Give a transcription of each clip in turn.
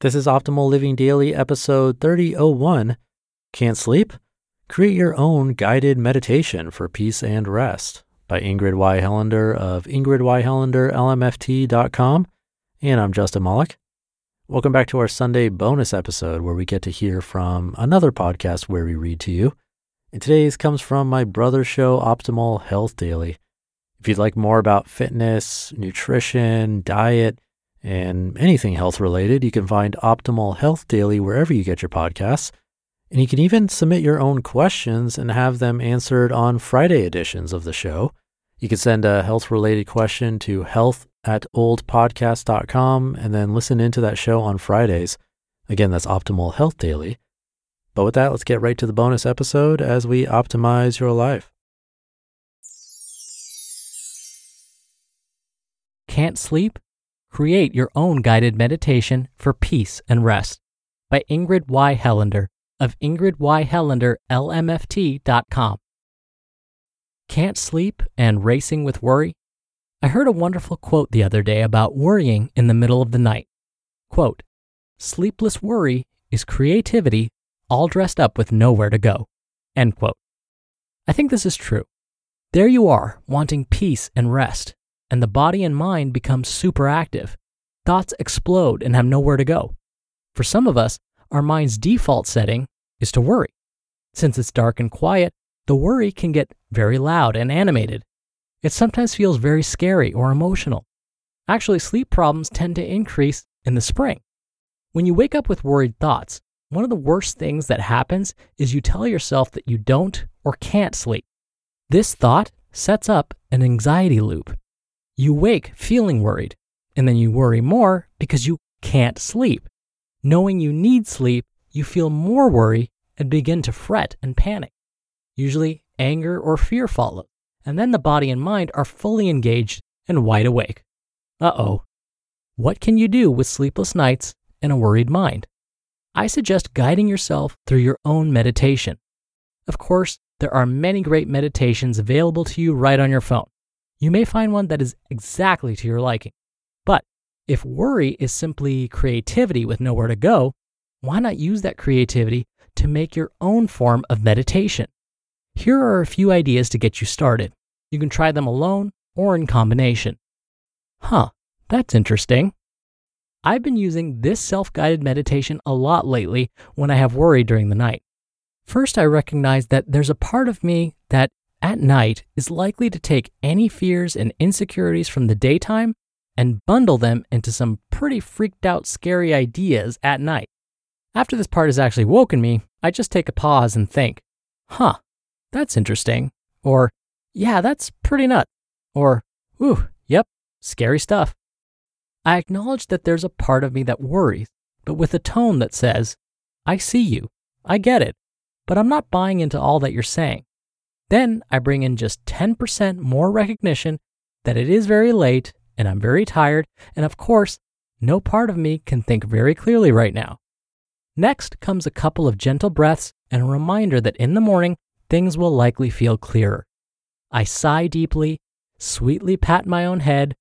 This is Optimal Living Daily, episode 3001. Can't sleep? Create your own guided meditation for peace and rest by Ingrid Y. Helander of ingridyhelanderlmft.com. And I'm Justin Malik. Welcome back to our Sunday bonus episode where we get to hear from another podcast where we read to you. And today's comes from my brother's show, Optimal Health Daily. If you'd like more about fitness, nutrition, diet, and anything health related, you can find Optimal Health Daily wherever you get your podcasts. And you can even submit your own questions and have them answered on Friday editions of the show. You can send a health related question to health at oldpodcast.com and then listen into that show on Fridays. Again, that's Optimal Health Daily. But with that, let's get right to the bonus episode as we optimize your life. Can't sleep? Create your own guided meditation for peace and rest by Ingrid Y. Helander of ingridyhelanderlmft.com. Can't sleep and racing with worry? I heard a wonderful quote the other day about worrying in the middle of the night. Quote, Sleepless worry is creativity all dressed up with nowhere to go. End quote. I think this is true. There you are, wanting peace and rest, and the body and mind become super active. Thoughts explode and have nowhere to go. For some of us, our mind's default setting is to worry. Since it's dark and quiet, the worry can get very loud and animated. It sometimes feels very scary or emotional. Actually, sleep problems tend to increase in the spring. When you wake up with worried thoughts, one of the worst things that happens is you tell yourself that you don't or can't sleep. This thought sets up an anxiety loop. You wake feeling worried, and then you worry more because you can't sleep. Knowing you need sleep, you feel more worry and begin to fret and panic. Usually, anger or fear follows, and then the body and mind are fully engaged and wide awake. Uh oh. What can you do with sleepless nights and a worried mind? I suggest guiding yourself through your own meditation. Of course, there are many great meditations available to you right on your phone. You may find one that is exactly to your liking. But if worry is simply creativity with nowhere to go, why not use that creativity to make your own form of meditation? Here are a few ideas to get you started. You can try them alone or in combination. Huh, that's interesting. I've been using this self guided meditation a lot lately when I have worry during the night. First, I recognize that there's a part of me that at night is likely to take any fears and insecurities from the daytime and bundle them into some pretty freaked out, scary ideas at night. After this part has actually woken me, I just take a pause and think, huh, that's interesting. Or, yeah, that's pretty nut. Or, ooh, yep, scary stuff. I acknowledge that there's a part of me that worries, but with a tone that says, I see you, I get it, but I'm not buying into all that you're saying. Then I bring in just 10% more recognition that it is very late and I'm very tired, and of course, no part of me can think very clearly right now. Next comes a couple of gentle breaths and a reminder that in the morning, things will likely feel clearer. I sigh deeply, sweetly pat my own head,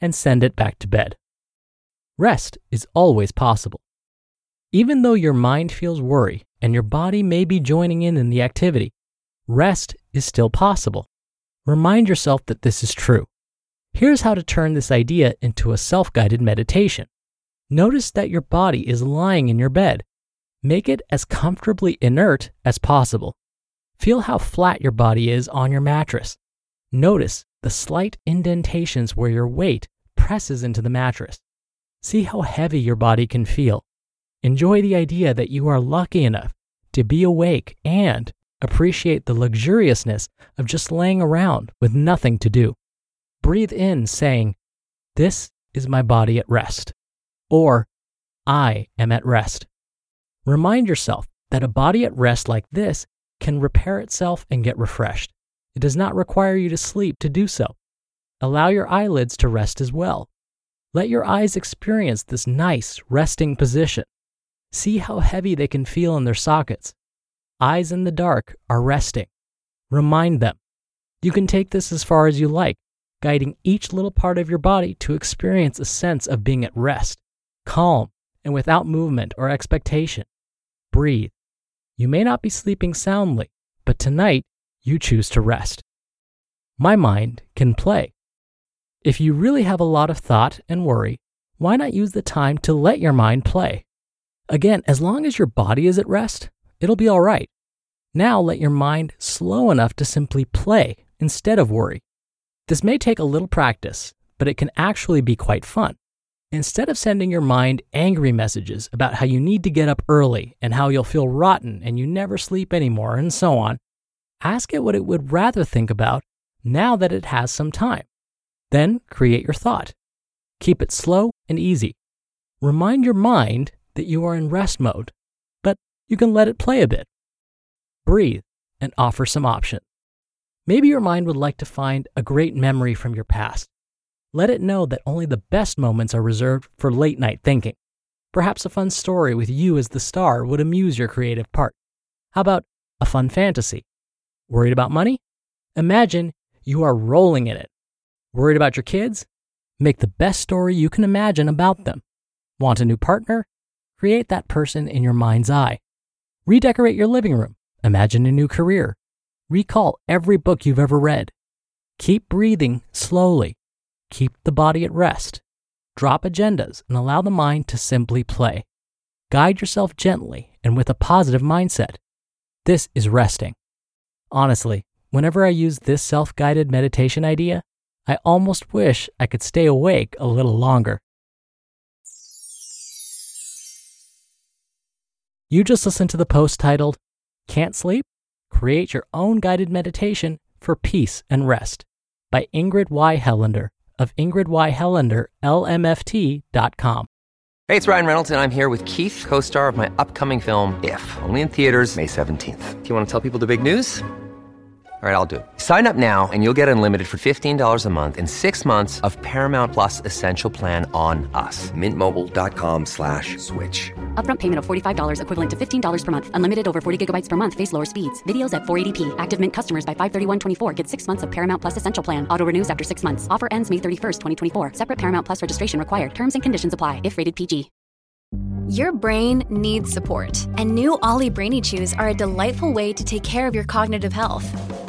and send it back to bed. Rest is always possible. Even though your mind feels worry and your body may be joining in in the activity, rest is still possible. Remind yourself that this is true. Here's how to turn this idea into a self guided meditation. Notice that your body is lying in your bed. Make it as comfortably inert as possible. Feel how flat your body is on your mattress. Notice the slight indentations where your weight presses into the mattress. See how heavy your body can feel. Enjoy the idea that you are lucky enough to be awake and appreciate the luxuriousness of just laying around with nothing to do. Breathe in, saying, This is my body at rest, or I am at rest. Remind yourself that a body at rest like this can repair itself and get refreshed. It does not require you to sleep to do so. Allow your eyelids to rest as well. Let your eyes experience this nice resting position. See how heavy they can feel in their sockets. Eyes in the dark are resting. Remind them. You can take this as far as you like, guiding each little part of your body to experience a sense of being at rest, calm, and without movement or expectation. Breathe. You may not be sleeping soundly, but tonight you choose to rest. My mind can play. If you really have a lot of thought and worry, why not use the time to let your mind play? Again, as long as your body is at rest, it'll be all right. Now let your mind slow enough to simply play instead of worry. This may take a little practice, but it can actually be quite fun. Instead of sending your mind angry messages about how you need to get up early and how you'll feel rotten and you never sleep anymore and so on, ask it what it would rather think about now that it has some time. Then create your thought. Keep it slow and easy. Remind your mind that you are in rest mode, you can let it play a bit. Breathe and offer some options. Maybe your mind would like to find a great memory from your past let it know that only the best moments are reserved for late night thinking. Perhaps a fun story with you as the star would amuse your creative part. How about a fun fantasy? Worried about money? Imagine you are rolling in it. Worried about your kids? Make the best story you can imagine about them. Want a new partner? Create that person in your mind's eye. Redecorate your living room. Imagine a new career. Recall every book you've ever read. Keep breathing slowly keep the body at rest. Drop agendas and allow the mind to simply play. Guide yourself gently and with a positive mindset. This is resting. Honestly, whenever I use this self guided meditation idea, I almost wish I could stay awake a little longer. You just listened to the post titled, Can't Sleep? Create Your Own Guided Meditation for Peace and Rest by Ingrid Y. Helander of Ingrid Y. Helander, LMFT.com. Hey, it's Ryan Reynolds, and I'm here with Keith, co star of my upcoming film, If, only in theaters, May 17th. Do you want to tell people the big news? All right, I'll do it. Sign up now and you'll get unlimited for $15 a month in six months of Paramount Plus Essential Plan on us. Mintmobile.com slash switch. Upfront payment of $45 equivalent to $15 per month. Unlimited over 40 gigabytes per month. Face lower speeds. Videos at 480p. Active Mint customers by 531.24 get six months of Paramount Plus Essential Plan. Auto renews after six months. Offer ends May 31st, 2024. Separate Paramount Plus registration required. Terms and conditions apply if rated PG. Your brain needs support, and new OLLY Brainy Chews are a delightful way to take care of your cognitive health.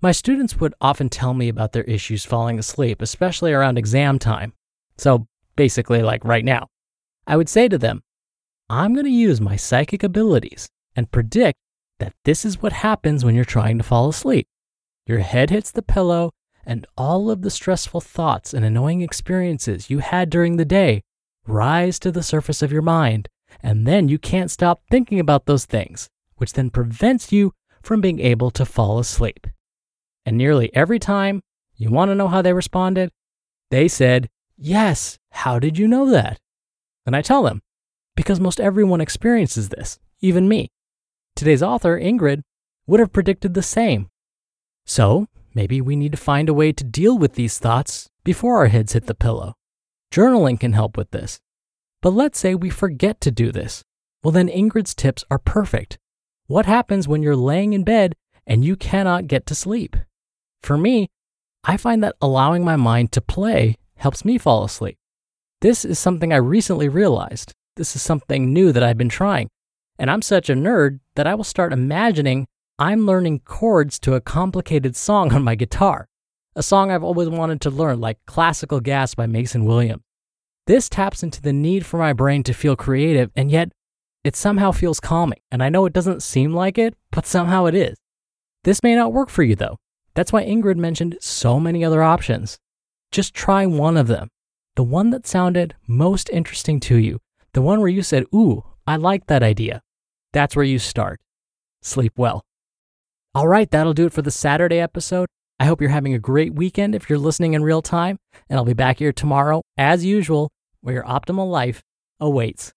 My students would often tell me about their issues falling asleep, especially around exam time. So basically, like right now, I would say to them, I'm going to use my psychic abilities and predict that this is what happens when you're trying to fall asleep. Your head hits the pillow, and all of the stressful thoughts and annoying experiences you had during the day rise to the surface of your mind, and then you can't stop thinking about those things which then prevents you from being able to fall asleep. And nearly every time, you want to know how they responded? They said, Yes, how did you know that? And I tell them, Because most everyone experiences this, even me. Today's author, Ingrid, would have predicted the same. So, maybe we need to find a way to deal with these thoughts before our heads hit the pillow. Journaling can help with this. But let's say we forget to do this. Well, then Ingrid's tips are perfect What happens when you're laying in bed and you cannot get to sleep? For me, I find that allowing my mind to play helps me fall asleep. This is something I recently realized. This is something new that I've been trying. And I'm such a nerd that I will start imagining I'm learning chords to a complicated song on my guitar, a song I've always wanted to learn, like Classical Gas by Mason Williams. This taps into the need for my brain to feel creative, and yet it somehow feels calming. And I know it doesn't seem like it, but somehow it is. This may not work for you, though. That's why Ingrid mentioned so many other options. Just try one of them, the one that sounded most interesting to you, the one where you said, Ooh, I like that idea. That's where you start. Sleep well. All right, that'll do it for the Saturday episode. I hope you're having a great weekend if you're listening in real time, and I'll be back here tomorrow, as usual, where your optimal life awaits.